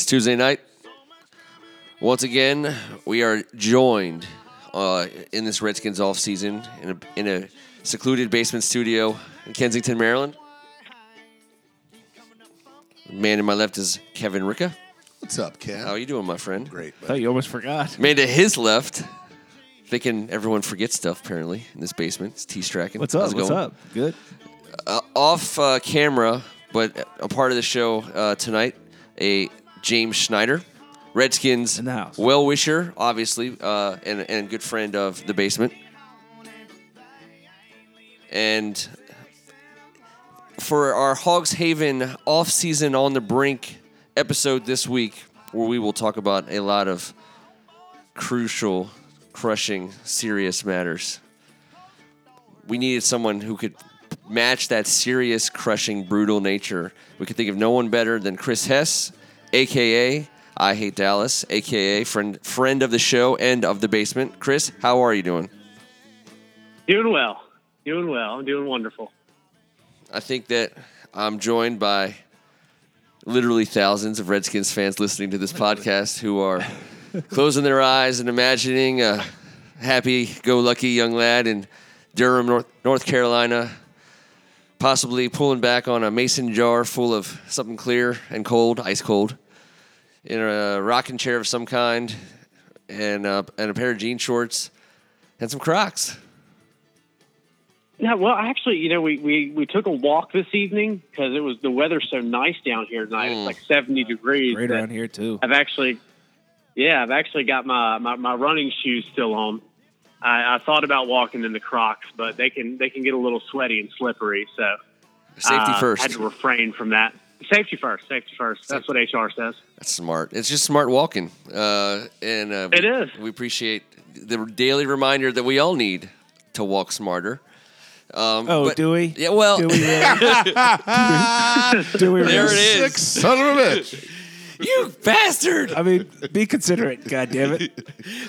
It's Tuesday night. Once again, we are joined uh, in this Redskins off season in a, in a secluded basement studio in Kensington, Maryland. The man to my left is Kevin Ricka. What's up, Ken? How are you doing, my friend? Great. I thought you almost forgot. Man to his left, thinking everyone forgets stuff apparently in this basement. It's T Strachan. What's up? How's it What's going? up? Good. uh, off uh, camera, but a part of the show uh, tonight, a James Schneider, Redskins In the house. well wisher, obviously, uh, and and good friend of the basement. And for our Hogs Haven off season on the brink episode this week, where we will talk about a lot of crucial, crushing, serious matters we needed someone who could match that serious, crushing, brutal nature. We could think of no one better than Chris Hess, aka I Hate Dallas, aka friend friend of the show and of the basement. Chris, how are you doing? Doing well. Doing well. I'm doing wonderful. I think that I'm joined by literally thousands of Redskins fans listening to this podcast who are closing their eyes and imagining a happy-go-lucky young lad in Durham, North, North Carolina, possibly pulling back on a mason jar full of something clear and cold, ice cold, in a rocking chair of some kind, and uh, and a pair of jean shorts and some Crocs. Yeah, well, actually, you know, we, we, we took a walk this evening because it was the weather's so nice down here tonight. Mm. It's like 70 degrees. Great that around here too. I've actually, yeah, I've actually got my, my, my running shoes still on. I, I thought about walking in the Crocs, but they can they can get a little sweaty and slippery. So Safety uh, first. had to refrain from that. Safety first. Safety first. That's what HR says. That's smart. It's just smart walking. Uh, and uh, It we, is. We appreciate the daily reminder that we all need to walk smarter. Um, Oh, but- do we? Yeah, well, Do we really? do we there really? it is. Sick son of a bitch. You bastard! I mean, be considerate. God damn it.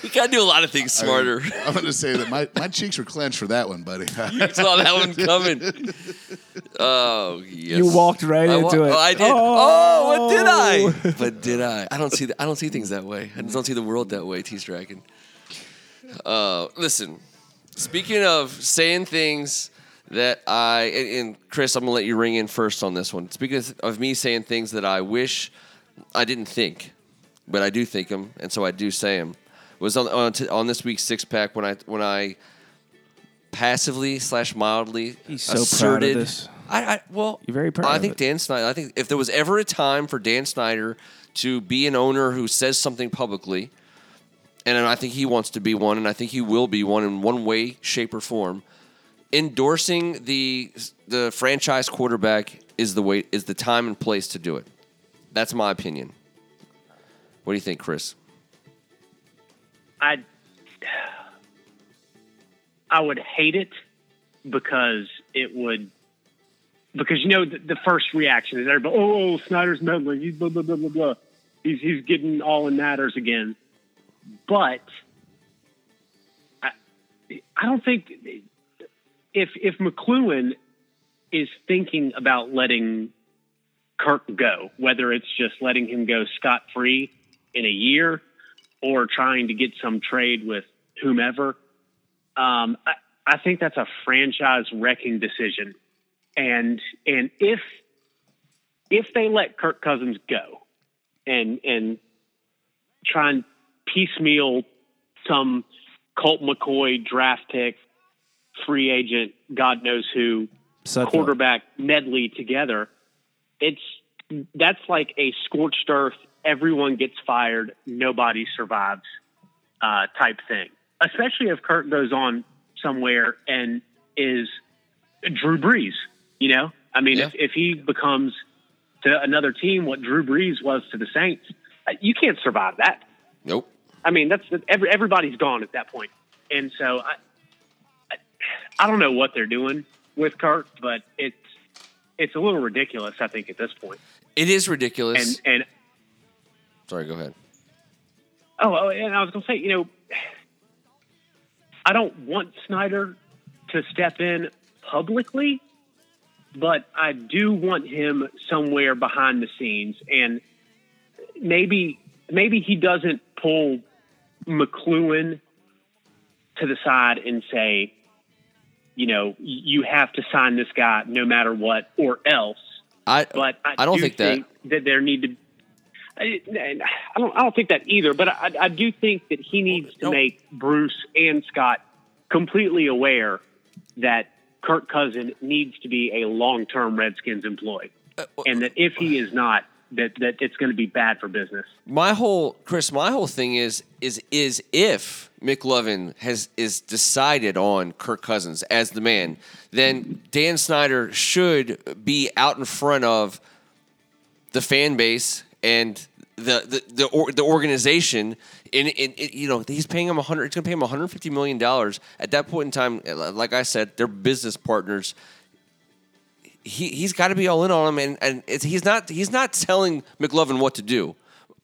We gotta do a lot of things smarter. I'm going to say that my, my cheeks were clenched for that one, buddy. you saw that one coming. Oh yes. You walked right I wa- into it. Oh, I did. Oh, what did I? But did I? I don't see. The, I don't see things that way. I don't see the world that way. T. Strachan. Uh, listen. Speaking of saying things that I and, and Chris, I'm gonna let you ring in first on this one. Speaking of, of me saying things that I wish I didn't think, but I do think them, and so I do say them. Was on on, t- on this week's six pack when I when I passively slash mildly He's so proud of asserted. this. I, I well, You're very proud I of think it. Dan Snyder. I think if there was ever a time for Dan Snyder to be an owner who says something publicly, and I think he wants to be one, and I think he will be one in one way, shape, or form. Endorsing the the franchise quarterback is the way is the time and place to do it. That's my opinion. What do you think, Chris? I I would hate it because it would because you know the, the first reaction is everybody oh, oh Snyder's meddling he's blah blah blah blah blah he's he's getting all in matters again but I I don't think if if McCloughan is thinking about letting Kirk go whether it's just letting him go scot free in a year or trying to get some trade with whomever. Um, I, I think that's a franchise wrecking decision. And and if if they let Kirk Cousins go and and try and piecemeal some Colt McCoy draft pick, free agent, God knows who, Sudfeld. quarterback medley together, it's that's like a scorched earth. Everyone gets fired, nobody survives, uh, type thing. Especially if Kirk goes on somewhere and is Drew Brees. You know, I mean, Yeah. if, if he becomes to another team what Drew Brees was to the Saints, uh, you can't survive that. Nope. I mean, that's every, everybody's gone at that point. point, and so I, I, I don't know what they're doing with Kirk, but it's it's a little ridiculous. I think at this point, It is ridiculous. and and Sorry, go ahead. oh, oh, and I was gonna say, you know, I don't want Snyder to step in publicly, but I do want him somewhere behind the scenes. And maybe maybe he doesn't pull McCloughan to the side and say, you know, you have to sign this guy no matter what, or else. I But I, I don't do think that. that there need to. I I don't. I don't think that either. But I, I do think that he needs to make Bruce and Scot completely aware that Kirk Cousin needs to be a long-term Redskins employee, Uh, and that if he is not, that that it's going to be bad for business. my whole Chris, my whole thing is is is if McCloughan has is decided on Kirk Cousins as the man, then Dan Snyder should be out in front of the fan base and the the the, or, the organization. In, in, you know he's paying him hundred. He's going to pay him 150 million dollars. At that point in time, like I said, they're business partners he he's got to be all in on him, and and it's, he's not he's not telling McCloughan what to do.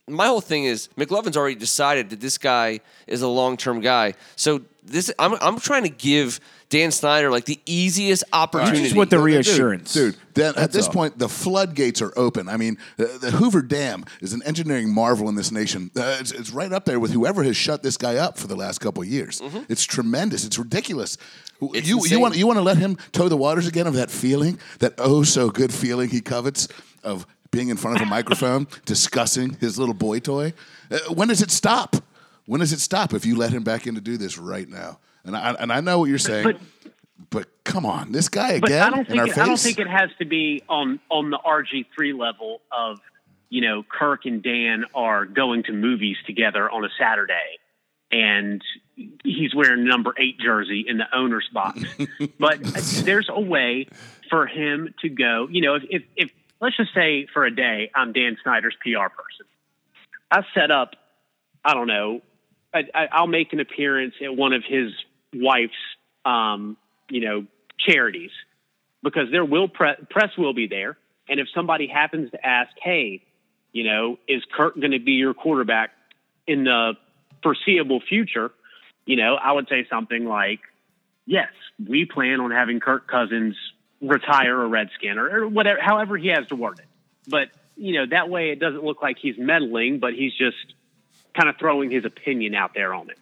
My whole thing is McCloughan's already decided that this guy is a long term guy. So this I'm I'm trying to give Dan Snyder like the easiest opportunity. Just what the reassurance. dude. Then at this all. point, the floodgates are open. I mean, the, the Hoover Dam is an engineering marvel in this nation. Uh, it's, it's right up there with whoever has shut this guy up for the last couple of years. It's tremendous. It's ridiculous. Mm-hmm. It's you insane. you want you want to let him toe the waters again of that feeling, that oh so good feeling he covets of being in front of a microphone discussing his little boy toy. Uh, when does it stop? When does it stop if you let him back in to do this right now? And I and I know what you're saying. but- But come on, this guy again I don't in think our it, face. I don't think it has to be on on the RG three level of you know Kirk and Dan are going to movies together on a Saturday, and he's wearing number eight jersey in the owner's box. but there's a way for him to go. You know, if, if if let's just say for a day I'm Dan Snyder's PR person, I set up. I don't know. I, I, I'll make an appearance at one of his wife's, um, you know, charities because there will pre- press will be there, and if somebody happens to ask, "Hey, you know, is Kirk going to be your quarterback in the foreseeable future?" You know, I would say something like, "Yes, we plan on having Kirk Cousins retire a Redskin or, or whatever, however he has to word it." But you know, that way it doesn't look like he's meddling, but he's just kind of throwing his opinion out there on it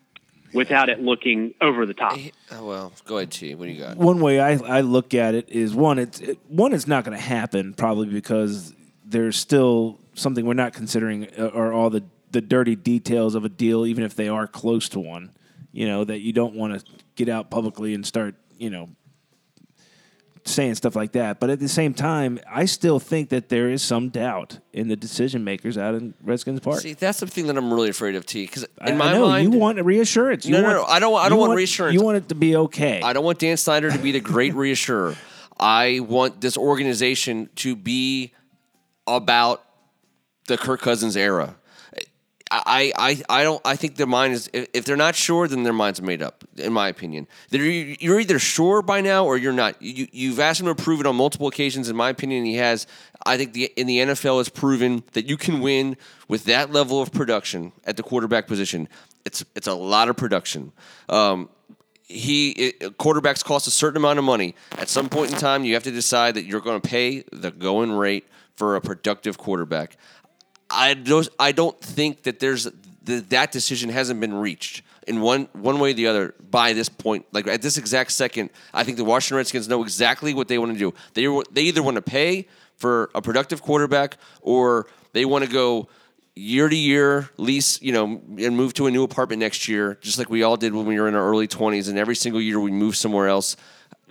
without it looking over the top. Oh, well, go ahead, T. What do you got? one way I, I look at it is one it's it, one it's not going to happen probably because there's still something we're not considering uh, are all the the dirty details of a deal even if they are close to one you know that you don't want to get out publicly and start you know saying stuff like that but at the same time I still think that there is some doubt in the decision makers out in Redskins Park See, that's the thing that I'm really afraid of, T. Because in I, my I know mind, you want reassurance you No, no, want, no, I don't- I don't want reassurance. you want it to be okay I don't want Dan Snyder to be the great reassurer. I want this organization to be about the Kirk Cousins era. I, I, I don't. I think their mind is. If they're not sure, then their minds made up. In my opinion, They're, you're either sure by now or you're not. You, you've asked him to prove it on multiple occasions. In my opinion, he has. I think the in the NFL has proven that you can win with that level of production at the quarterback position. It's it's a lot of production. Um, he it, quarterbacks cost a certain amount of money. At some point in time, you have to decide that you're going to pay the going rate for a productive quarterback. I don't I don't think that there's the, that decision hasn't been reached in one one way or the other by this point. Like at this exact second, I think the Washington Redskins know exactly what they want to do. They they either want to pay for a productive quarterback or they want to go year to year lease, you know, and move to a new apartment next year, just like we all did when we were in our early 20s. And every single year we move somewhere else.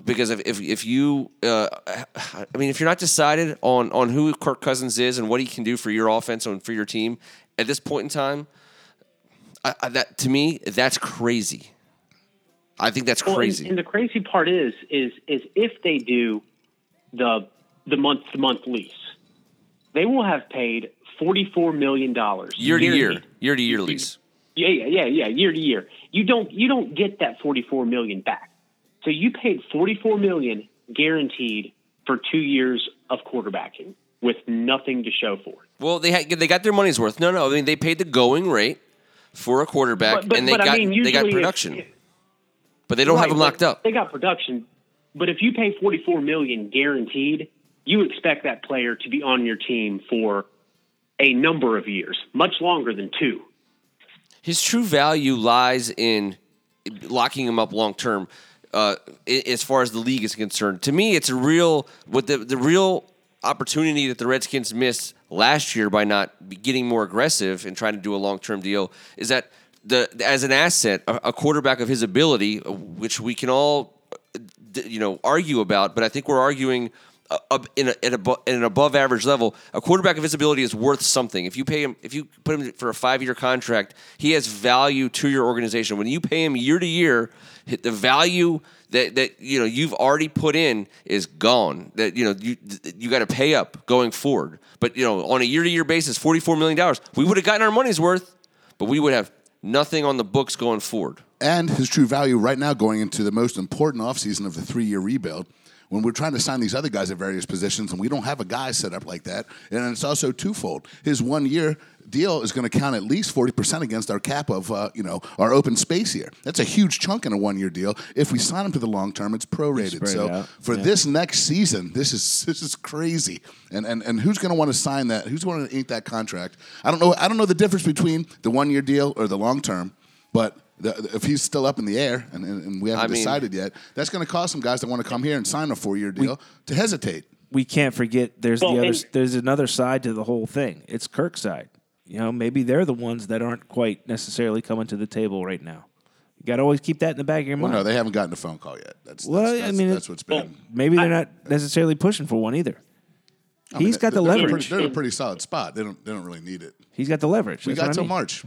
Because if, if, if you, uh, I mean, if you're not decided on, on who Kirk Cousins is and what he can do for your offense and for your team at this point in time, I, I, that to me, that's crazy. I think that's Well, and- crazy. And, the crazy part is, is, is if they do the the month to month lease, they will have paid forty four million dollars year to year, year to year lease. Yeah, yeah, yeah, yeah, year to year. You don't you don't get that forty four million back. So you paid forty four million guaranteed for two years of quarterbacking with nothing to show for it. Well, they had, they got their money's worth. No, no, I mean they paid the going rate for a quarterback, But- but- and they but I got mean, they got usually if- production, but they don't have them locked up. They got production, but if you pay forty four million guaranteed, you expect that player to be on your team for a number of years, much longer than two. His true value lies in locking him up long term. Uh, as far as the league is concerned, to me, it's a real what the the real opportunity that the Redskins missed last year by not getting more aggressive and trying to do a long term deal is that the as an asset, a, quarterback of his ability, which we can all you know argue about, but I think we're arguing in, a, at, a, at an above average level. A quarterback of his ability is worth something. If you pay him, if you put him for a five year contract, he has value to your organization. When you pay him year to year, the value that, that you know you've already put in is gone. That you know you you got to pay up going forward. But you know on a year to year basis, forty four million dollars, we would have gotten our money's worth, but we would have nothing on the books going forward. and his true value right now going into the most important offseason of the three year rebuild when we're trying to sign these other guys at various positions and we don't have a guy set up like that. And it's also twofold. His one year deal is going to count at least 40% against our cap of, uh, you know, our open space here. That's a huge chunk in a one year deal. If we sign him to the long term, it's prorated. Spread it So out. for Yeah. this next season, this is this is crazy. And and, and who's going to want to sign that? Who's going to ink that contract? I don't know. I don't know the difference between the one year deal or the long term, but. The, if he's still up in the air and, and, and we haven't I mean- decided yet, that's going to cause some guys that want to come here and sign a four year deal to hesitate. we can't forget there's Well, the other there's another side to the whole thing. It's Kirk's side. You know, maybe they're the ones that aren't quite necessarily coming to the table right now. You got to always keep that in the back of your Well, mind. no, they haven't gotten a phone call yet. That's, Well, that's, I mean, that's what's been. maybe they're not necessarily pushing for one either. I mean, He's got the they're, they're in a leverage. pretty- They're in a pretty solid spot. They don't. They don't really need it. He's got the leverage. We That's what got I till mean. March.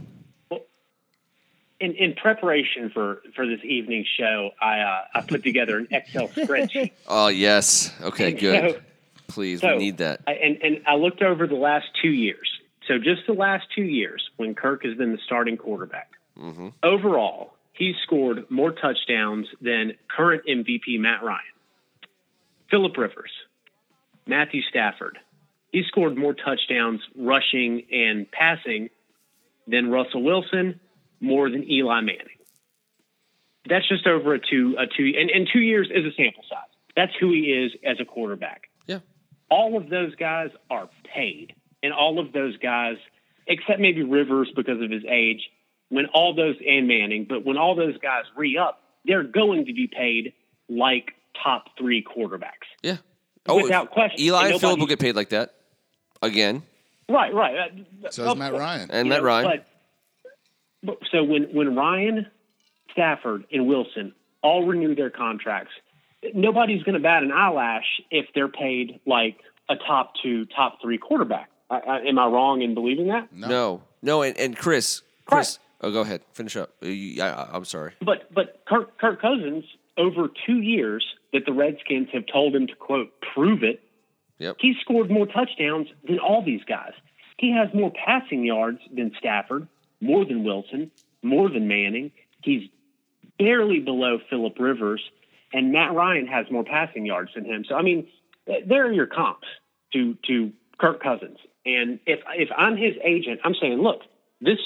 In, in preparation for, for this evening show, I uh, I put together an Excel spreadsheet. Oh yes, okay, good. So- Please, So, we need that. I, and, and I looked over the last two years. So just the last two years when Kirk has been the starting quarterback. Mm-hmm. Overall, he's scored more touchdowns than current MVP Matt Ryan, Philip Rivers, Matthew Stafford. He scored more touchdowns rushing and passing than Russell Wilson, more than Eli Manning. That's just over a two a two and, and two years is a sample size. That's who he is as a quarterback Yeah. all of those guys are paid. And all of those guys, except maybe Rivers because of his age, when all those, and Manning, but when all those guys re up, they're going to be paid like top three quarterbacks. Yeah. Without question. Eli And and Philip will get paid like that again. Right, right. Uh, So is Matt. Ryan. And You Matt know, Ryan. But, but so when when Ryan, Stafford, and Wilson all renew their contracts, nobody's going to bat an eyelash if they're paid like a top two, top three quarterback. I, I, am I wrong in believing that? No, no, and, and Chris, Chris, oh, go ahead, finish up. Uh, I, I, I'm sorry. But but Kirk, Kirk Cousins over two years that the Redskins have told him to quote prove it. Yep. He scored more touchdowns than all these guys. He has more passing yards than Stafford, more than Wilson, more than Manning. He's barely below Philip Rivers, and Matt Ryan has more passing yards than him. So I mean, th- there are your comps to to Kirk Cousins. And if if I'm his agent, I'm saying, look, this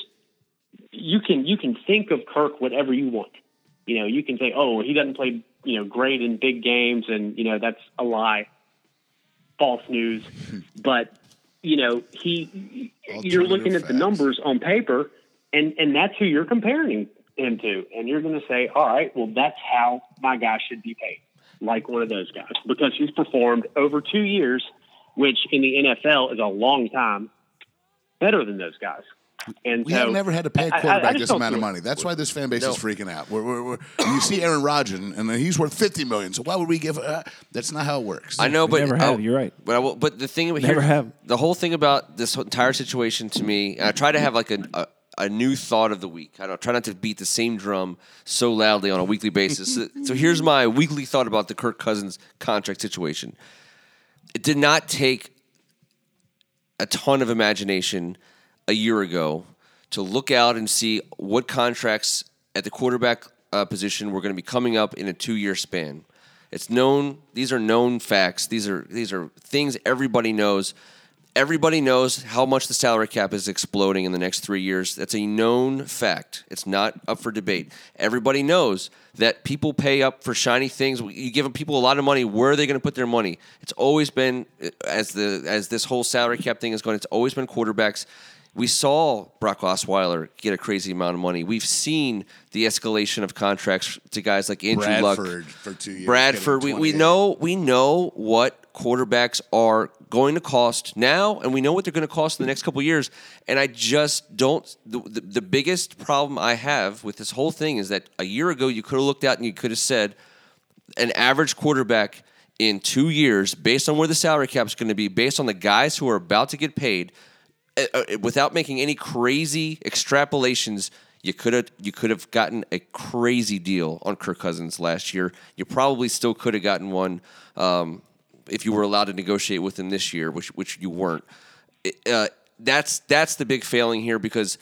you can you can think of Kirk whatever you want. You know, you can say, oh, he doesn't play you know great in big games, and you know that's a lie, false news. but you know, he you're looking at the numbers on paper, and and that's who you're comparing him to, and you're going to say, all right, well, that's how my guy should be paid, like one of those guys, because he's performed over two years, which in the NFL is a long time, better than those guys. And We so, have never had to pay a I- I- I quarterback just this amount of see it. money. That's why this fan base No. is freaking out. We're, we're, we're, you see Aaron Rodgers, and and he's worth fifty million. So why would we give? Uh, that's not how it works. I know, We but never have, oh, you're right. But I will, but the thing Never here, have. the whole thing about this entire situation to me, and I try to have like a, a a new thought of the week. I don't try not to beat the same drum so loudly on a weekly basis. so, so here's my weekly thought about the Kirk Cousins contract situation. It did not take a ton of imagination a year ago to look out and see what contracts at the quarterback uh, position were going to be coming up in a two-year span. It's known; these are known facts. These are these are things everybody knows. Everybody knows how much the salary cap is exploding in the next three years. That's a known fact. It's not up for debate. Everybody knows that people pay up for shiny things. You give people a lot of money. Where are they going to put their money? It's always been as the as this whole salary cap thing is going. It's always been quarterbacks. We saw Brock Osweiler get a crazy amount of money. We've seen the escalation of contracts to guys like Andrew Bradford Luck, for two years. Bradford. We, we know we know what quarterbacks are going to cost now, and we know what they're going to cost in the next couple of years. And I just don't. The, the, the biggest problem I have with this whole thing is that a year ago you could have looked out and you could have said an average quarterback in two years, based on where the salary cap is going to be, based on the guys who are about to get paid, without making any crazy extrapolations, you could have you could have gotten a crazy deal on Kirk Cousins last year. You probably still could have gotten one um, if you were allowed to negotiate with him this year, which which you weren't. Uh, that's that's the big failing here because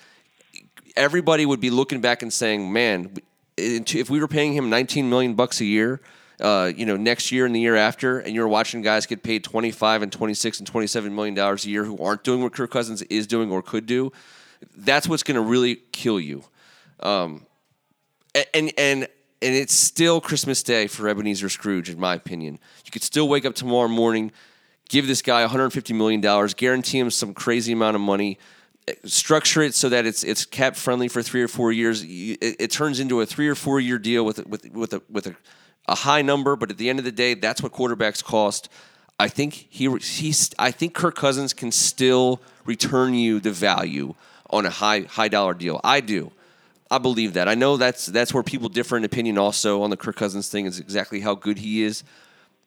everybody would be looking back and saying, "Man, if we were paying him 19 million bucks a year, uh, you know, next year and the year after, and you're watching guys get paid 25 and 26 and 27 million dollars a year who aren't doing what Kirk Cousins is doing or could do, that's what's going to really kill you." Um, and and and it's still Christmas Day for Ebenezer Scrooge, in my opinion. You could still wake up tomorrow morning, give this guy 150 million dollars, guarantee him some crazy amount of money, eh, structure it so that it's it's cap friendly for three or four years. It, it turns into a three or four year deal with with with a with a, a high number, but at the end of the day, that's what quarterbacks cost. I think he he's I think Kirk Cousins can still return you the value on a high high dollar deal. I do. I believe that. I know that's that's where people differ in opinion. Also on the Kirk Cousins thing is exactly how good he is.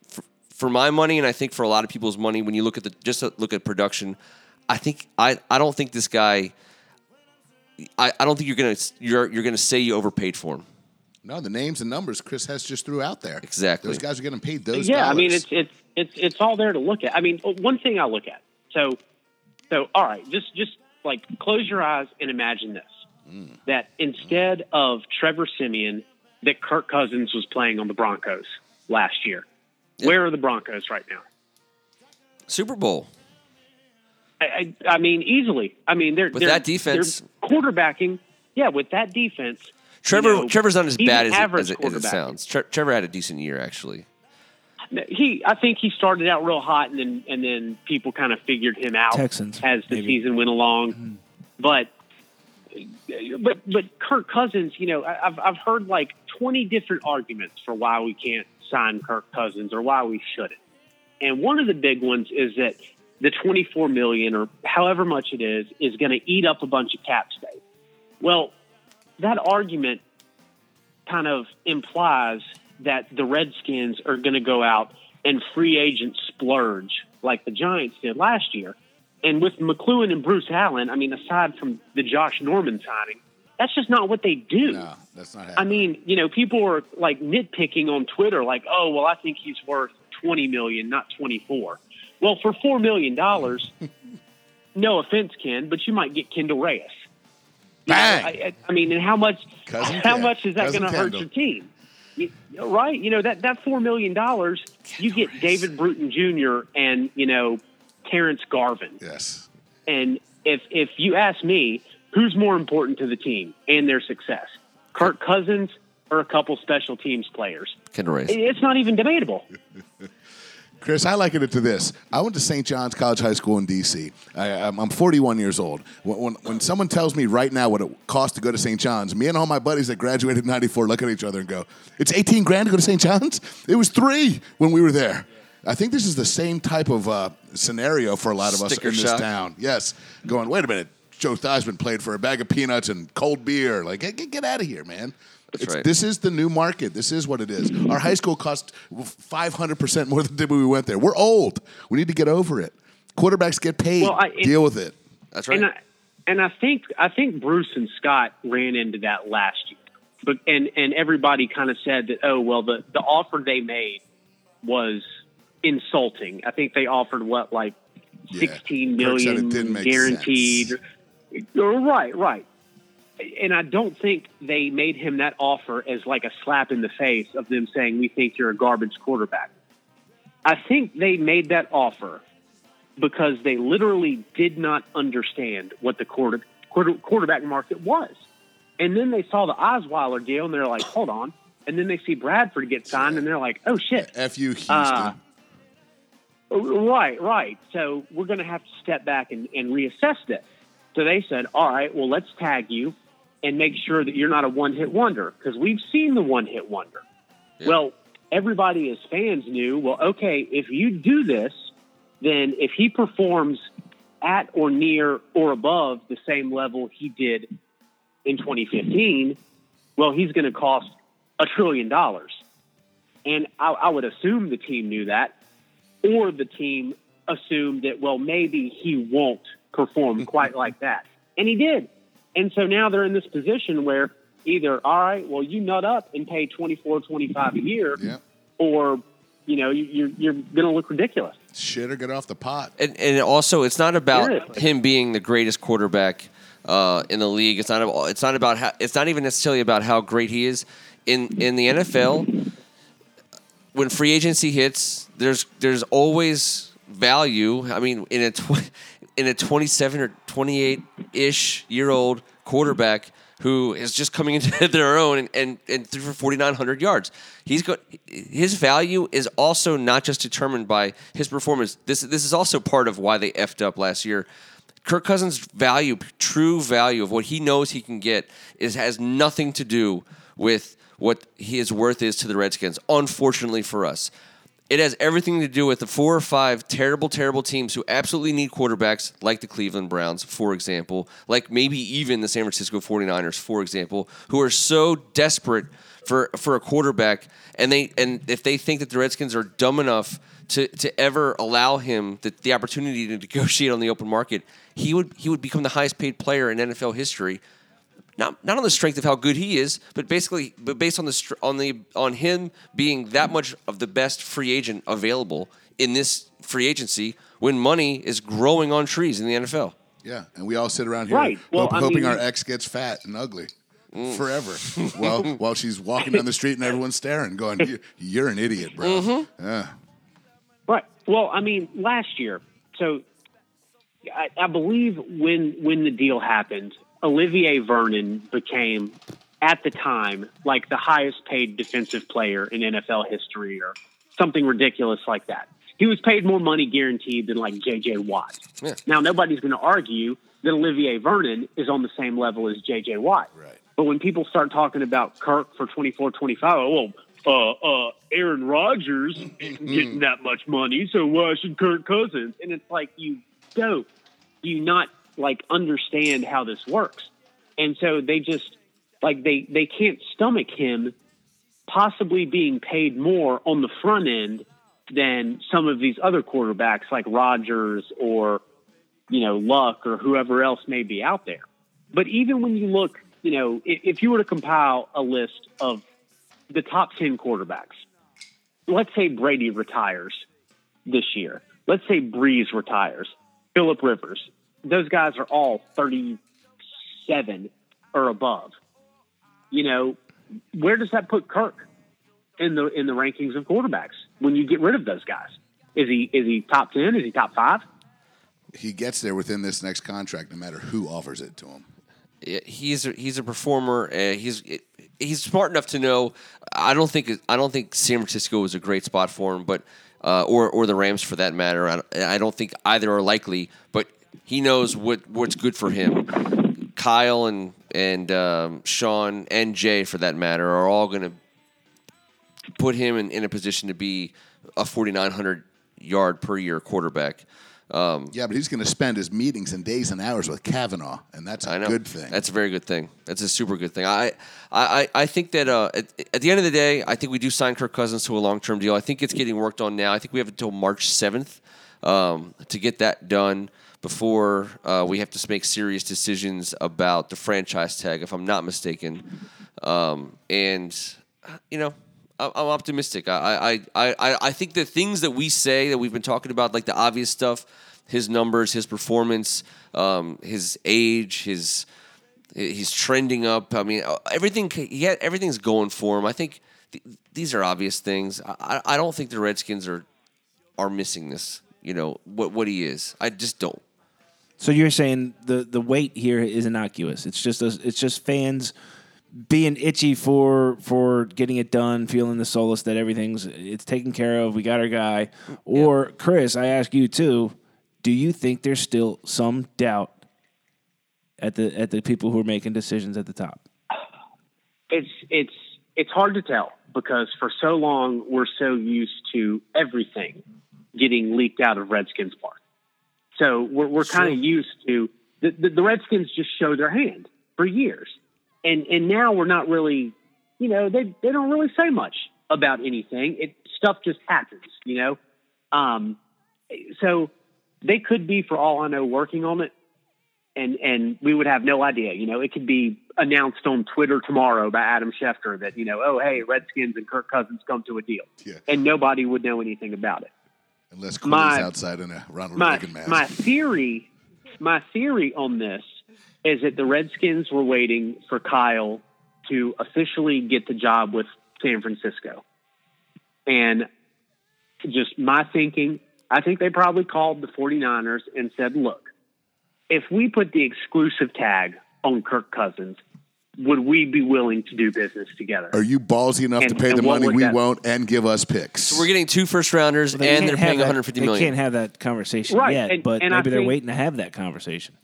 For, for my money, and I think for a lot of people's money, when you look at the just look at production, I think I, I don't think this guy. I, I don't think you're gonna you're you're gonna say you overpaid for him. No, the names and numbers Chris has just threw out there. Exactly. Those guys are getting paid those. yeah, I mean dollars. it's it's it's it's all there to look at. I mean, oh, one thing I look at. So, so all right, just just like close your eyes and imagine this: hmm. that instead of Trevor Siemian, that Kirk Cousins was playing on the Broncos last year. Where are the Broncos right now? Super Bowl. I, I, I mean, easily. I mean, they're With they're- that defense- they're quarterbacking. Yeah, with that defense, Trevor you know, Trevor's not as bad as, it, as, it, as it sounds. Tre- Trevor had a decent year actually. he I think he started out real hot and then and then people kind of figured him out Texans, as the maybe. season went along. Mm-hmm. But but but Kirk Cousins, you know, I've I've heard like twenty different arguments for why we can't sign Kirk Cousins or why we shouldn't. And one of the big ones is that the twenty four million or however much it is is going to eat up a bunch of cap space. Well, that argument kind of implies that the Redskins are going to go out and free agent splurge like the Giants did last year. And with McCloughan and Bruce Allen, I mean, aside from the Josh Norman signing, that's just not what they do. no, that's not happening. I mean, you know, people are like nitpicking on Twitter, like, "Oh, well, I think he's worth twenty million, not twenty-four. Well, for four million dollars, no offense, Ken, but you might get Kendall Reyes. You know, I, I, mean, and how much? Cousin how Ken. much is that going to hurt your team? You, right? You know that that four million dollars, you get David Bruton Jr. and you know Terrence Garvin. yes. And if if you ask me, who's more important to the team and their success, Kirk Cousins or a couple special teams players? Kendall Reyes. It's not even debatable. Chris, I liken it to this. I went to St. John's College High School in D.C. I, I'm I'm 41 years old. When, when, when someone tells me right now what it costs to go to St. John's, me and all my buddies that graduated in 94 look at each other and go, It's 18 grand to go to St. John's? It was three when we were there. I think this is the same type of uh, scenario for a lot of us Sticker in this town. Yes. Going, wait a minute. Joe Theismann played for a bag of peanuts and cold beer. Like, get, get out of here, man. That's right. This is the new market. This is what it is. Our high school cost 500% more than did when we went there. We're old. We need to get over it. Quarterbacks get paid. Well, I- it- Deal with it. That's right. And I, and I think I think Bruce and Scot ran into that last year, but and and everybody kind of said that oh well the the offer they made was insulting. I think they offered what like Yeah. sixteen Kirk said million guaranteed. sense. Right, right. And I don't think they made him that offer as like a slap in the face of them saying we think you're a garbage quarterback. I think they made that offer because they literally did not understand what the quarter, quarter, quarterback market was. And then they saw the Osweiler deal and they're like, hold on. And then they see Bradford get signed and they're like, oh shit. F you, Houston. Uh, Right, right. So we're going to have to step back and, and reassess this. So they said, all right, well, let's tag you and make sure that you're not a one hit wonder because we've seen the one hit wonder. Well, everybody as fans knew, well, okay, if you do this, then if he performs at or near or above the same level he did in 2015, well, he's going to cost a trillion dollars. And I, I would assume the team knew that, or the team assumed that, well, maybe he won't perform quite like that. And he did. And so now they're in this position where either, all right, well, you nut up and pay 24, 25 a year, Yeah. or, you know, you- you're, you're going to look ridiculous. Shit or get off the pot. And, and also, it's not about Seriously. him being the greatest quarterback uh, in the league. It's not. About, it's not about how. It's not even necessarily about how great he is in in the NFL. When free agency hits, there's there's always value. I mean, in a tw- in a 27 or 28 ish year old quarterback who is just coming into their own and, and, and threw for 4,900 yards. He's got his value is also not just determined by his performance. This this is also part of why they effed up last year. Kirk Cousins' value, true value of what he knows he can get, is has nothing to do with what his worth is to the Redskins. Unfortunately for us, it has everything to do with the four or five terrible, terrible teams who absolutely need quarterbacks, like the Cleveland Browns, for example, like maybe even the San Francisco 49ers, for example, who are so desperate for, for a quarterback. And they and if they think that the Redskins are dumb enough to, to ever allow him the, the opportunity to negotiate on the open market, he would he would become the highest paid player in NFL history not not on the strength of how good he is, but basically, but based on the on the on him being that much of the best free agent available in this free agency when money is growing on trees in the NFL. Yeah, and we all sit around here Right. Well, hope- I hoping mean- our ex gets fat and ugly forever. while while she's walking down the street and everyone's staring, going, "You- "You're an idiot, bro." Mm-hmm. Yeah. Right. Well, I mean, last year, so I, I believe when when the deal happened, Olivier Vernon became at the time like the highest paid defensive player in NFL history, or something ridiculous like that. He was paid more money guaranteed than like J.J. Watt. Yeah. Now nobody's going to argue that Olivier Vernon is on the same level as J.J. Watt. Right. But when people start talking about Kirk for 24, 25, oh, well, uh, uh, Aaron Rodgers isn't getting that much money, so why should Kirk Cousins? And it's like, you dope. Do you not like understand how this works? And so they just like they they can't stomach him possibly being paid more on the front end than some of these other quarterbacks like Rodgers or you know Luck or whoever else may be out there. But even when you look, you know, if, if you were to compile a list of the top 10 quarterbacks, let's say Brady retires this year. Let's say Brees retires, Philip Rivers. Those guys are all 37 or above. You know, where does that put Kirk in the in the rankings of quarterbacks when you get rid of those guys? Is he is he top 10? Is he top 5? He gets there within this next contract, no matter who offers it to him. He's a, he's a performer. Uh, he's he's smart enough to know. I don't think I don't think San Francisco is a great spot for him, but uh, or or the Rams for that matter. I, don't- I don't think either are likely, but he knows what what's good for him. Kyle and and um, Sean and Jay, for that matter, are all going to put him in, in a position to be a 4,900 yard per year quarterback. Um, Yeah, but he's going to spend his meetings and days and hours with Cavanaugh, and that's a good thing. That's a very good thing. That's a super good thing. I, I, I- I think that uh, at, at the end of the day, I think we do sign Kirk Cousins to a long term deal. I think it's getting worked on now. I think we have until March seventh um, to get that done before uh, we have to make serious decisions about the franchise tag, if I'm not mistaken. Um, and you know. I'm optimistic. I, I, I, I- think the things that we say that we've been talking about, like the obvious stuff, his numbers, his performance, um, his age, his he's trending up. I mean, everything had, everything's going for him. I think th- these are obvious things. I I don't think the Redskins are are missing this you know what what he is. I just don't. So you're saying the the wait here is innocuous. It's just a, it's just fans being itchy for for getting it done, feeling the solace that everything's it's taken care of. We got our guy. Or Chris, I ask you too. Do you think there's still some doubt at the at the people who are making decisions at the top? it's it's it's hard to tell because for so long we're so used to everything getting leaked out of Redskins Park. So we're we're kind of used to the, the, the Redskins just show their hand for years, and and now we're not really, you know, they they don't really say much about anything. It stuff just happens, you know. Um, so they could be, for all I know, working on it, and and we would have no idea. You know, it could be announced on Twitter tomorrow by Adam Schefter that you know, oh hey, Redskins and Kirk Cousins come to a deal, Yeah. and nobody would know anything about it. Unless Cooley's My- outside in a Ronald My Reagan mask. my theory, my theory on this is that the Redskins were waiting for Kyle to officially get the job with San Francisco, and just my thinking, I think they probably called the 49ers and said, look, if we put the exclusive tag on Kirk Cousins, would we be willing to do business together? Are you ballsy enough to pay the money we that- won't and give us picks? So we're getting two first rounders, They and they're paying that- 150 They can't have that conversation Right, yet, and- but and I maybe they're think- waiting to have that conversation.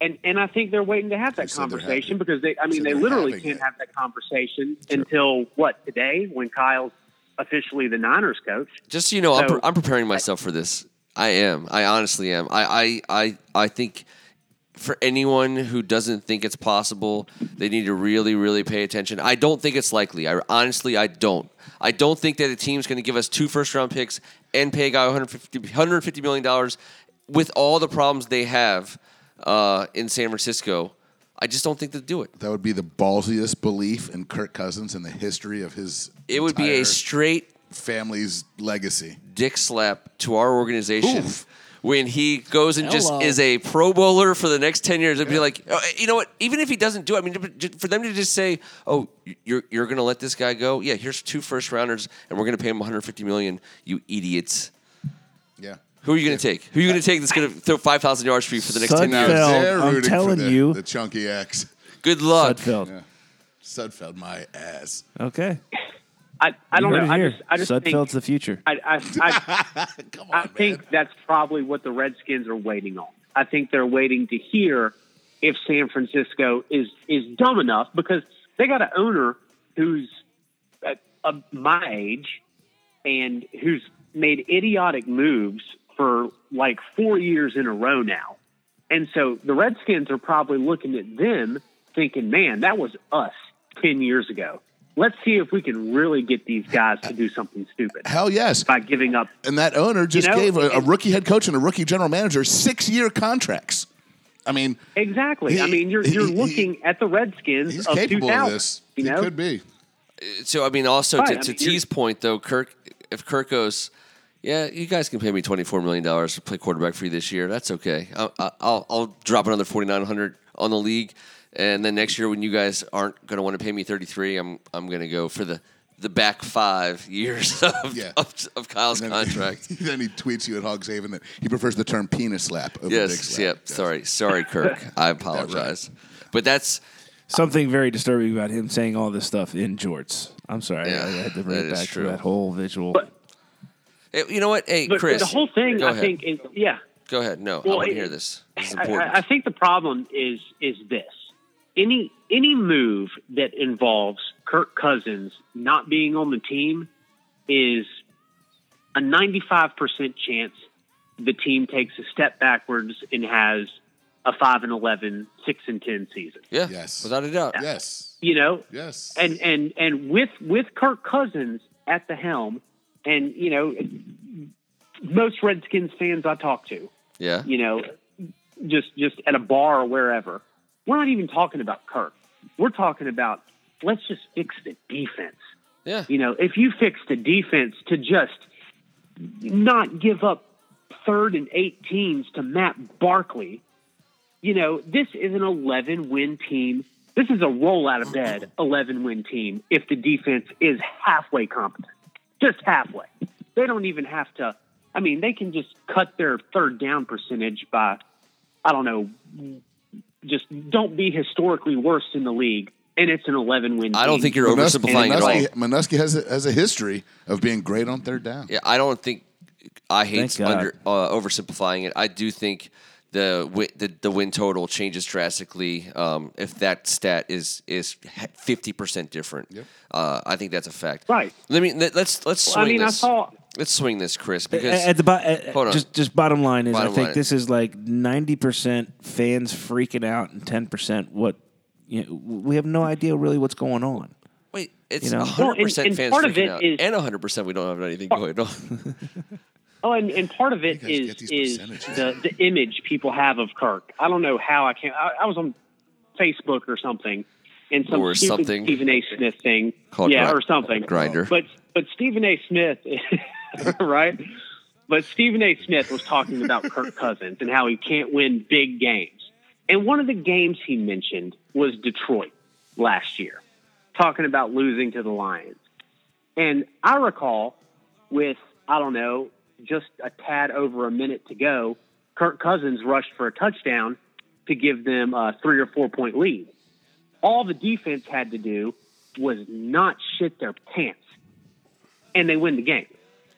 and and I think they're waiting to have that conversation because they, I mean, they literally can't it. have that conversation until what today when Kyle's officially the Niners coach. Just so you know, I'm, pre- I'm preparing myself for this. I am. I honestly am. I, I, I, I think for anyone who doesn't think it's possible, they need to really, really pay attention. I don't think it's likely. I honestly, I don't. I don't think that a team's going to give us two first round picks and pay a guy 150, 150 million dollars with all the problems they have uh, in San Francisco. I just don't think they'll do it. that would be the ballsiest belief in Kirk Cousins in the history of his It would be a straight family's legacy. dick slap to our organization Oof. When he goes and just is a Pro Bowler for the next ten years. It'd be like, oh, you know what? Even if he doesn't do it, I mean, for them to just say, "Oh, you're you're going to let this guy go? Yeah, here's two first rounders, and we're going to pay him 150 million. You idiots! Yeah. Who are you going to take? Who are you going to uh, take that's going to throw 5,000 yards for you for the next ten years? Well, they're I'm rooting for telling the, you. the chunky X. Good luck. Sudfeld. Yeah. Sudfeld my ass. Okay. I, I don't know. I just I just Sudfeld's think the future. I I, I, Come I on, think that's probably what the Redskins are waiting on. I think they're waiting to hear if San Francisco is is dumb enough because they got an owner who's uh, of my age and who's made idiotic moves for like four years in a row now. And so the Redskins are probably looking at them thinking, man, that was us 10 years ago. Let's see if we can really get these guys to do something stupid Hell yes. by giving up And that owner just You know, gave a, a rookie head coach and a rookie general manager six year contracts. I mean, Exactly. I mean, you're you're he- looking at the Redskins he's of capable 2000. of this. You he could be. So I mean, also Right, to, I mean, T's point though, Kirk, if Kirk goes, yeah, you guys can pay me twenty four million dollars to play quarterback for you this year. That's okay. I'll, I'll I'll drop another forty nine hundred on the league, and then next year when you guys aren't going to want to pay me thirty three, I'm I'm going to go for the the back five years of Yeah. of, of Kyle's And then- contract. then he tweets you at Hogshaven that he prefers the term penis slap over dick yes. slap. Yep. Yes. Sorry. Sorry, Kirk. I apologize. But that's Something very disturbing about him saying all this stuff in jorts. I'm sorry. Yeah, I had to bring that it is back true. to that whole visual. But- eh, you know what? Hey, but, Chris. the whole thing, Go I ahead. think, is yeah. Go ahead. No, I Well, want to it- hear this. This is I, important. I, I think the problem is is this: any any move that involves Kirk Cousins not being on the team is a 95 percent chance the team takes a step backwards and has a five and 11, 6 and 10 season. yeah. Yes. Without a doubt. Yes. You know, Yes. and and and with with Kirk Cousins at the helm, and you know, most Redskins fans I talk to, Yeah. you know, just just at a bar or wherever, we're not even talking about Kirk. We're talking about let's just fix the defense. Yeah. You know, if you fix the defense to just not give up third and 18s to Matt Barkley, you know, this is an 11 win team. This is a roll out of bed mm-hmm. 11 win team if the defense is halfway competent. Just halfway. They don't even have to I mean, they can just cut their third down percentage by, I don't know, just don't be historically worst in the league, and it's an 11 win. I don't team. think you're Manusky, oversimplifying at all. Manusky, Manusky has a, has a history of being great on third down. Yeah, I don't think I hate under uh, oversimplifying it. I do think the the, the win total changes drastically um, if that stat is is fifty percent different. Uh, I think that's a fact. Right. Let me let, let's let's Well, I swing mean, I this. saw- Let's swing this, Chris, because at the bo- at, Hold on. just just bottom line is Bottom I think line. this is like ninety percent fans freaking out and ten percent what you know, we have no idea really what's going on. wait, it's You know? hundred Well, and- percent and fans part of freaking it out, is- and hundred percent we don't have anything oh. going on. Oh, and, and part of it is is get these is percentages. the the image people have of Kirk. I don't know how I can. I, I was on Facebook or something, and some Or stupid something. Stephen A. Smith thing. Called yeah, Gri- or something. Grinder. But but Stephen A. Smith, right? But Stephen A. Smith was talking about Kirk Cousins and how he can't win big games. And one of the games he mentioned was Detroit last year, talking about losing to the Lions. And I recall with, I don't know, just a tad over a minute to go, Kirk Cousins rushed for a touchdown to give them a three or four point lead. All the defense had to do was not shit their pants, and they win the game.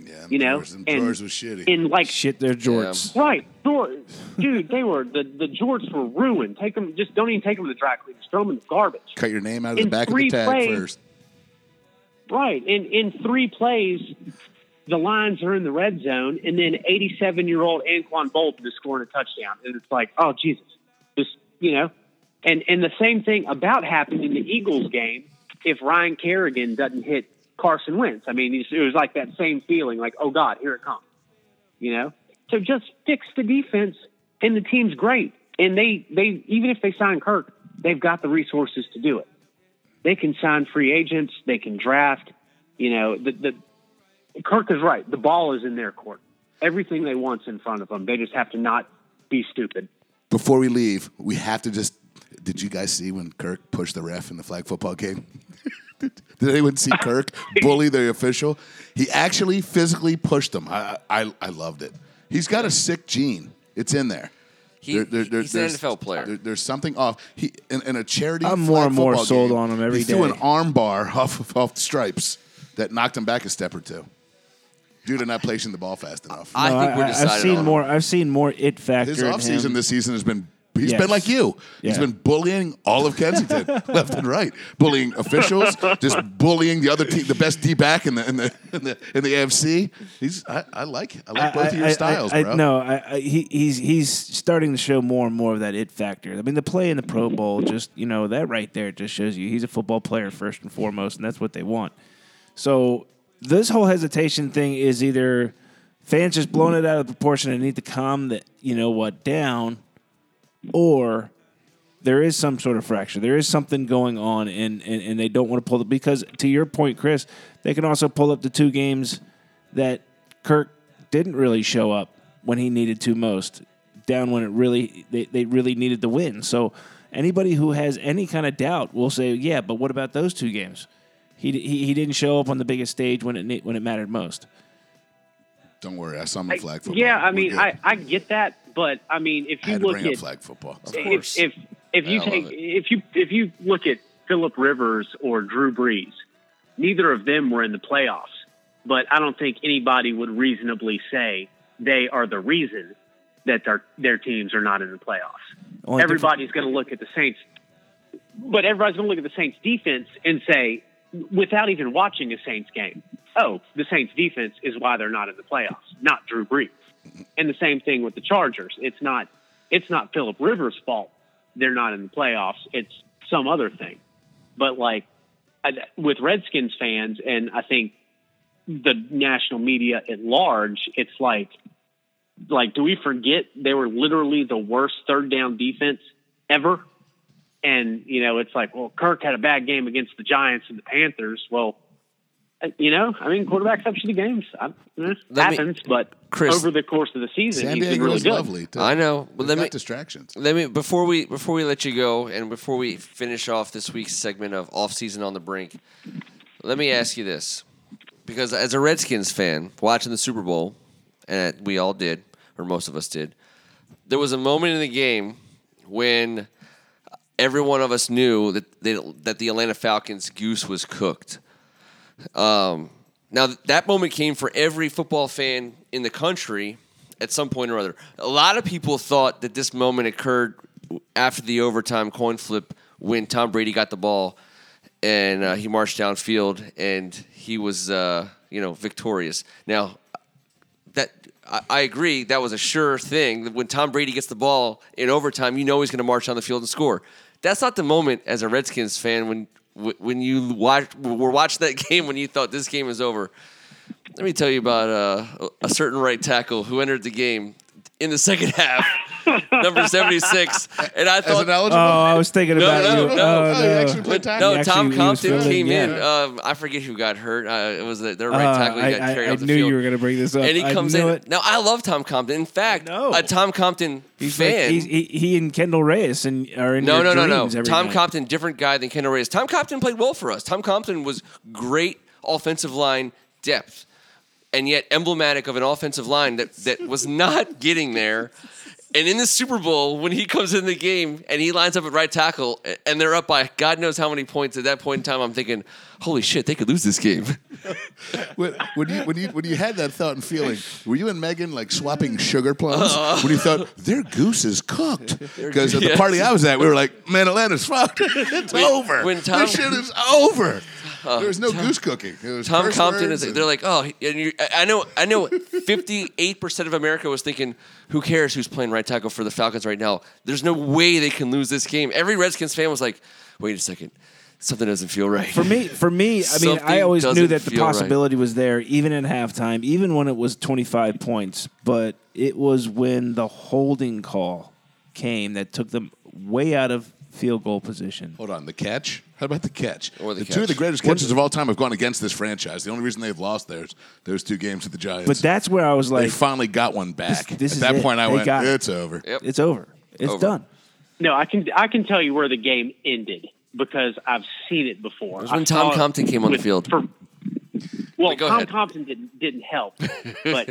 Yeah, You know, Drawers, them and drawers was shitty. in like Shit, their jorts. Right, Jor- dude, they were the the jorts were ruined. Take them, just don't even take them to the dry cleaners. Throw them in the garbage. Cut your name out of the in back of the tag plays- first. Right, in in three plays, the Lions are in the red zone, and then 87 year old Anquan Boldin is scoring a touchdown, and it's like, oh Jesus, just you know, and and the same thing about happened in the Eagles game. If Ryan Kerrigan doesn't hit Carson Wentz, I mean, it was like that same feeling, like oh God, here it comes, you know. So just fix the defense, and the team's great. And they they even if they sign Kirk, they've got the resources to do it they can sign free agents, they can draft. You know, the, the Kirk is right. The ball is in their court. Everything they want's in front of them. They just have to not be stupid. Before we leave, we have to just. Did you guys see when Kirk pushed the ref in the flag football game? Did anyone see Kirk bully the official? He actually physically pushed him. I, I, I loved it. He's got a sick gene. It's in there. He- he's an there's- NFL player. there- there's something off. He in, in a charity. I'm more and more sold game, on him every he threw day. an arm bar off of, off the stripes that knocked him back a step or two. Due to not placing the ball fast enough. I No, think we're I, decided have seen on more. I've seen more it factor. His in offseason this season has been he's Yes. been like you. He's been bullying all of Kensington, left and right, bullying officials, just bullying the other team, the best D back in the in the in the, in the AFC. He's I, I like I like both of your styles, I, bro. no, I, I, he, he's he's starting to show more and more of that it factor. I mean, the play in the Pro Bowl, just you know, that right there just shows you he's a football player first and foremost, and that's what they want. So this whole hesitation thing is either fans just blowing it out of proportion and need to calm the you know what down, or there is some sort of fracture. There is something going on, and, and, and they don't want to pull it because, to your point, Chris, they can also pull up the two games that Kirk didn't really show up when he needed to most, down when it really they, they really needed to win. So anybody who has any kind of doubt will say, yeah, but what about those two games? He, he, he didn't show up on the biggest stage when it when it mattered most. Don't worry, I saw him in flag football. Yeah, I mean. I, I get that, but I mean, if I you had to look bring at up flag football. course. if if, if you Yeah, I take if you if you look at Philip Rivers or Drew Brees, neither of them were in the playoffs. But I don't think anybody would reasonably say they are the reason that their their teams are not in the playoffs. Only everybody's going to look at the Saints, but everybody's going to look at the Saints defense and say, without even watching a Saints game, oh, the Saints defense is why they're not in the playoffs, not Drew Brees. And the same thing with the Chargers. It's not it's not Philip Rivers' fault they're not in the playoffs. It's some other thing. But like I- with Redskins fans, and I think the national media at large, it's like like do we forget they were literally the worst third down defense ever? And you know, it's like, well, Kirk had a bad game against the Giants and the Panthers. Well, you know, I mean, quarterbacks have shitty games. I, eh, Let me- happens, but Chris- over the course of the season, San he's been Diego really is good. lovely. Too. I know. But We've let got me distractions. let me before we before we let you go and before we finish off this week's segment of off season on the brink. Let me ask you this, because as a Redskins fan watching the Super Bowl, and we all did, or most of us did. There was a moment in the game when every one of us knew that they, that the Atlanta Falcons goose was cooked. Um, now that moment came for every football fan in the country at some point or other. A lot of people thought that this moment occurred after the overtime coin flip when Tom Brady got the ball and uh, he marched downfield and he was uh, you know victorious. Now that I, I agree that was a sure thing. When Tom Brady gets the ball in overtime, you know he's going to march on the field and score. That's not the moment as a Redskins fan when when you watch were watching that game when you thought this game was over. Let me tell you about uh, a certain right tackle who entered the game in the second half, number seventy six, and I thought an. Oh, I was thinking No, about no, you. no. Oh, Oh, you no. actually played tackle? no, He Tom actually- he was Compton filling came in. Um, I forget who got hurt. Uh, it was the, their right Uh, tackle. He got I, carried I off the knew field. you were going to bring this up. and he I comes knew in. It. Now I love Tom Compton. In fact, a Tom Compton He's like, fan. he's, he, he and Kendall Reyes and are in no, your no, no, no. dreams every Tom night. Compton, different guy than Kendall Reyes. Tom Compton played well for us. Tom Compton was great offensive line depth, and yet emblematic of an offensive line that that was not getting there. And in the Super Bowl, when he comes in the game and he lines up at right tackle, and they're up by God knows how many points at that point in time, I'm thinking, "Holy shit, they could lose this game." When, when you when you when you had that thought and feeling, were you and Megan like swapping sugar plums uh-huh. when you thought their goose is cooked? Because at the Yes. party I was at, we were like, "Man, Atlanta's fucked. it's over. when Tom- this shit is over. Uh, There's no goose cooking. It was Tom Compton is. and- They're like, oh, and you, I know, I know. Fifty-eight percent of America was thinking, who cares who's playing right tackle for the Falcons right now? There's no way they can lose this game. Every Redskins fan was like, wait a second, something doesn't feel right. For me, for me, I mean, Something I always knew that the feel right. possibility was there, even in halftime, even when it was 25 points. But it was when the holding call came that took them way out of field goal position. Hold on, the catch. How about the catch? Or the two of the greatest catches of all time have gone against this franchise. The only reason they've lost theirs those two games with the Giants. But that's where I was like, they finally got one back. this At is that it. point, I They went, got it. "It's over." Yep. it's over. It's Over. done. No, I can I can tell you where the game ended because I've seen it before. It was when I Tom Compton came on the field. For, well, Tom ahead. Compton didn't didn't help, but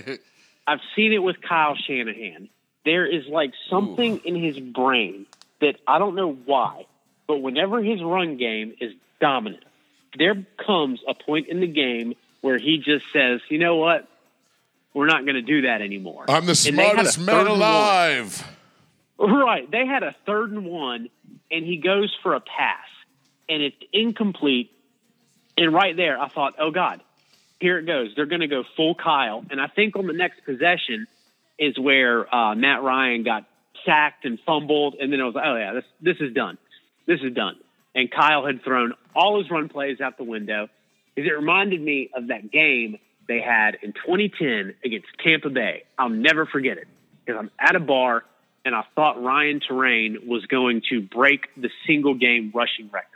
I've seen it with Kyle Shanahan. There is like something in his brain that I don't know why, but whenever his run game is dominant, there comes a point in the game where he just says, "You know what? We're not going to do that anymore." I'm the And they had a smartest man third and one. alive. Right. They had a third and one, and he goes for a pass, and it's incomplete. And right there, I thought, oh, God, here it goes. They're going to go full Kyle. And I think on the next possession is where uh, Matt Ryan got sacked and fumbled. And then I was like, oh, yeah, this, this is done. This is done. And Kyle had thrown all his run plays out the window. Because it reminded me of that game they had in 2010 against Tampa Bay. I'll never forget it because I'm at a bar and I thought Ryan Torain was going to break the single game rushing record.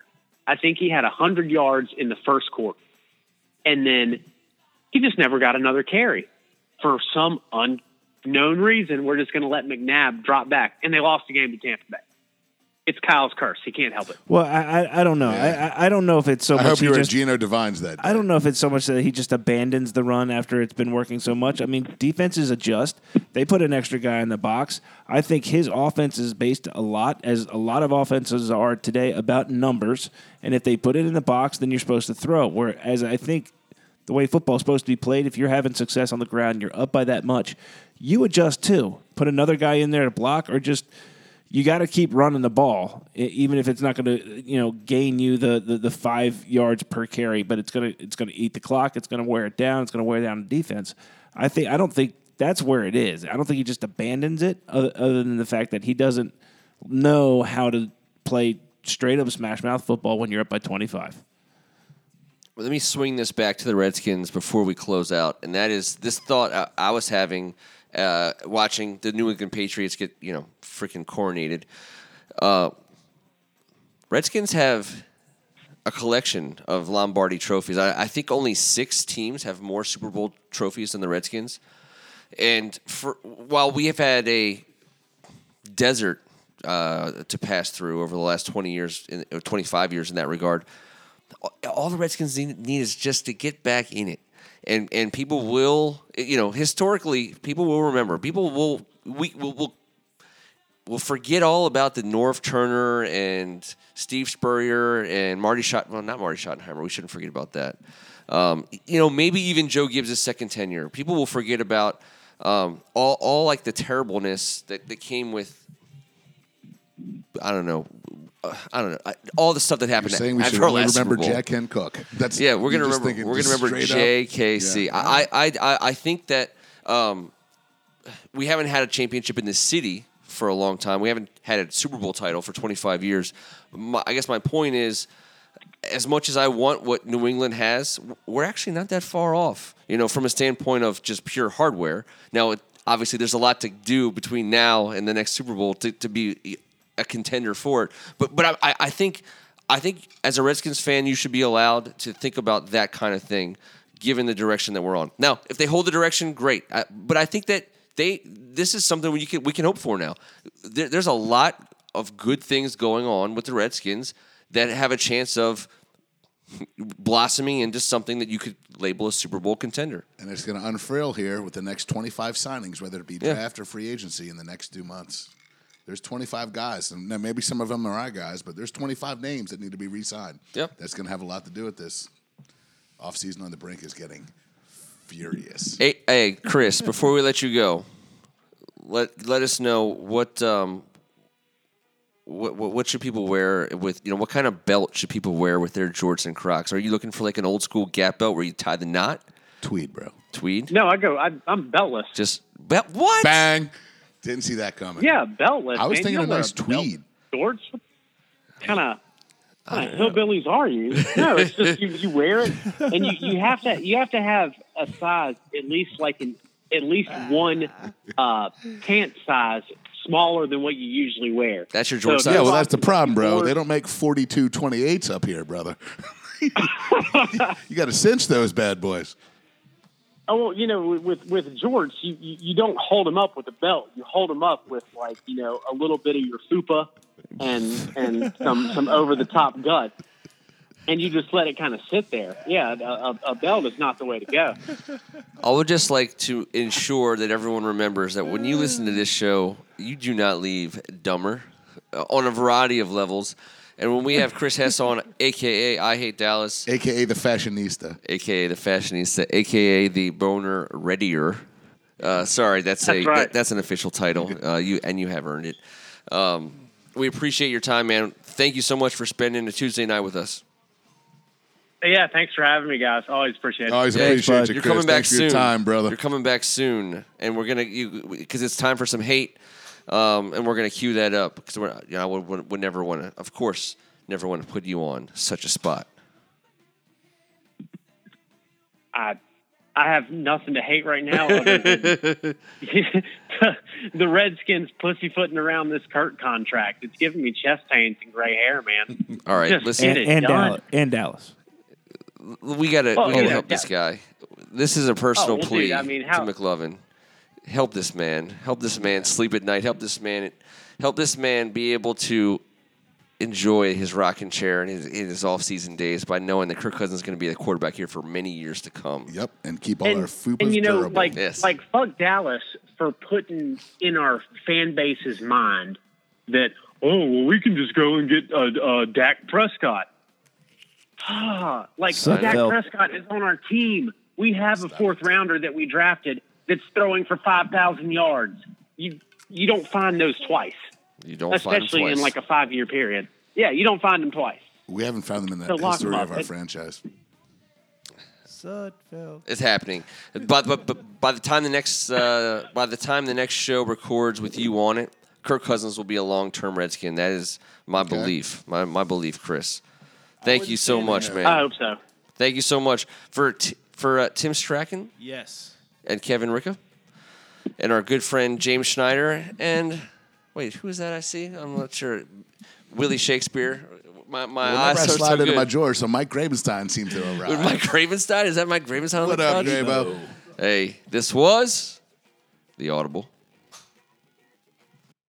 I think he had 100 yards in the first quarter. And then he just never got another carry. For some unknown reason, we're just going to let McNabb drop back. And they lost the game to Tampa Bay. It's Kyle's curse. He can't help it. Well, I, I, I don't know. I, I, I don't know if it's so I much hope you were just at Gino Divines that day. I don't know if it's so much that he just abandons the run after it's been working so much. I mean, defenses adjust. They put an extra guy in the box. I think his offense is based a lot, as a lot of offenses are today, about numbers. And if they put it in the box, then you're supposed to throw. Whereas I think the way football is supposed to be played, if you're having success on the ground, you're up by that much, you adjust too. Put another guy in there to block, or just you got to keep running the ball, even if it's not going to, you know, gain you the, the, the five yards per carry. But it's gonna it's gonna eat the clock. It's gonna wear it down. It's gonna wear down the defense. I think I don't think that's where it is. I don't think he just abandons it, other, than the fact that he doesn't know how to play straight up smash mouth football when you're up by twenty five. Let me swing this back to the Redskins before we close out, and that is this thought I, I was having uh, watching the New England Patriots get you know freaking coronated. Uh, Redskins have a collection of Lombardi trophies. I, I think only six teams have more Super Bowl trophies than the Redskins, and for while we have had a desert uh, to pass through over the last twenty years, in, twenty five years in that regard all the Redskins need, need is just to get back in it. And and people will you know historically people will remember people will we will will will forget all about the Norv Turner and Steve Spurrier and Marty Schott. Well, not Marty Schottenheimer. We shouldn't forget about that. Um, you know, maybe even Joe Gibbs' second tenure. People will forget about um, all, all like the terribleness that, that came with. I don't know. Uh, I don't know. I, all the stuff that You're happened saying we after should last remember. Jack Kent Cooke. That's Yeah, we're gonna remember. We're gonna remember. JKC. Yeah. I, I, I, I think that um, we haven't had a championship in this city for a long time. We haven't had a Super Bowl title for 25 years. My, I guess my point is, as much as I want what New England has, we're actually not that far off. You know, from a standpoint of just pure hardware. Now, it, obviously, there's a lot to do between now and the next Super Bowl to, to be a contender for it. But but I, I think I think as a Redskins fan, you should be allowed to think about that kind of thing, given the direction that we're on. Now, if they hold the direction, great. I, but I think that they this is something we can we can hope for now. There, there's a lot of good things going on with the Redskins that have a chance of blossoming into something that you could label a Super Bowl contender. And it's going to unfurl here with the next 25 signings, whether it be Yeah. draft or free agency in the next two months. There's 25 guys, and now maybe some of them are our guys, but there's 25 names that need to be re-signed. Yep. That's going to have a lot to do with this. Offseason on the brink is getting furious. Hey, hey, Chris, before we let you go, let let us know what um what, what what should people wear with you know what kind of belt should people wear with their jorts and Crocs? Are you looking for like an old school Gap belt where you tie the knot, Tweed, bro. tweed? No, I go. I, I'm beltless. Just belt what? Bang! Didn't see that coming. Yeah, beltless. I was man. thinking You a nice belt tweed. Shorts. Kind of. Kind of hillbillies are you? No, it's just you, you wear it, and you, you have to you have to have a size at least like in at least one uh, pant size smaller than what you usually wear. That's your So size. Yeah, well, that's the problem, bro. They don't make 42 28s up here, brother. you got to cinch those bad boys. Oh, well, you know, with with, George, you, you you don't hold him up with a belt. You hold him up with like you know a little bit of your fupa and and some some over the top gut, and you just let it kind of sit there. Yeah, a, a, belt is not the way to go. I would just like to ensure that everyone remembers that when you listen to this show, you do not leave dumber uh, on a variety of levels. And when we have Chris Hess on, aka I Hate Dallas, AKA the fashionista. aka the fashionista, aka the boner readier. Uh, sorry, that's, a That's right. that- that's an official title. Uh, you and you have earned it. Um, we appreciate your time, man. Thank you so much for spending a Tuesday night with us. Yeah, thanks for having me, guys. Always appreciate it. Always appreciate bud. you, You're Chris. coming back Thanks for soon. your time, brother. You're coming back soon, and we're gonna you because it's time for some hate, um, and we're gonna cue that up because we're you know I would, would, would never want to, of course, never want to put you on such a spot. I I have nothing to hate right now. Other than the Redskins pussyfooting around this Kirk contract. It's giving me chest pains and gray hair, man. All right, Just listen, and, it and. Dallas. And Dallas. we gotta Oh, we gotta yeah, help yeah. this guy. This is a personal Oh, well, dude, plea I mean, how- to McLovin. Help this man. Help this man sleep at night. Help this man. Help this man be able to enjoy his rocking chair in his, in his off-season days by knowing that Kirk Cousins is going to be the quarterback here for many years to come. Yep, and keep all and, our fupas and you know, durable. like Yes. like fuck Dallas for putting in our fan base's mind that oh well we can just go and get uh, uh, Dak Prescott. Ah, like Dak Prescott is on our team. We have a fourth rounder that we drafted that's throwing for five thousand yards. You you don't find those twice, You don't find him especially in like a five year period. Yeah, you don't find them twice. we haven't found them in the lock history of our It- franchise. Sudfeld. It's happening. But, but, but by the time the next uh, by the time the next show records with you on it, Kirk Cousins will be a long term Redskin. That is my belief. My my belief, Chris. Thank you so much, man. I hope so. Thank you so much for t- for uh, Tim Strachan Yes. And Kevin Ricka, and our good friend James Schneider. And wait, who is that? I see. I'm not sure. Willie Shakespeare. My my Whenever eyes I are so slide into good. my drawer, so Mike Gravenstein seemed to arrive. Mike Gravenstein. Is that Mike Gravenstein? on what up? Grabo? Hey, this was the Audible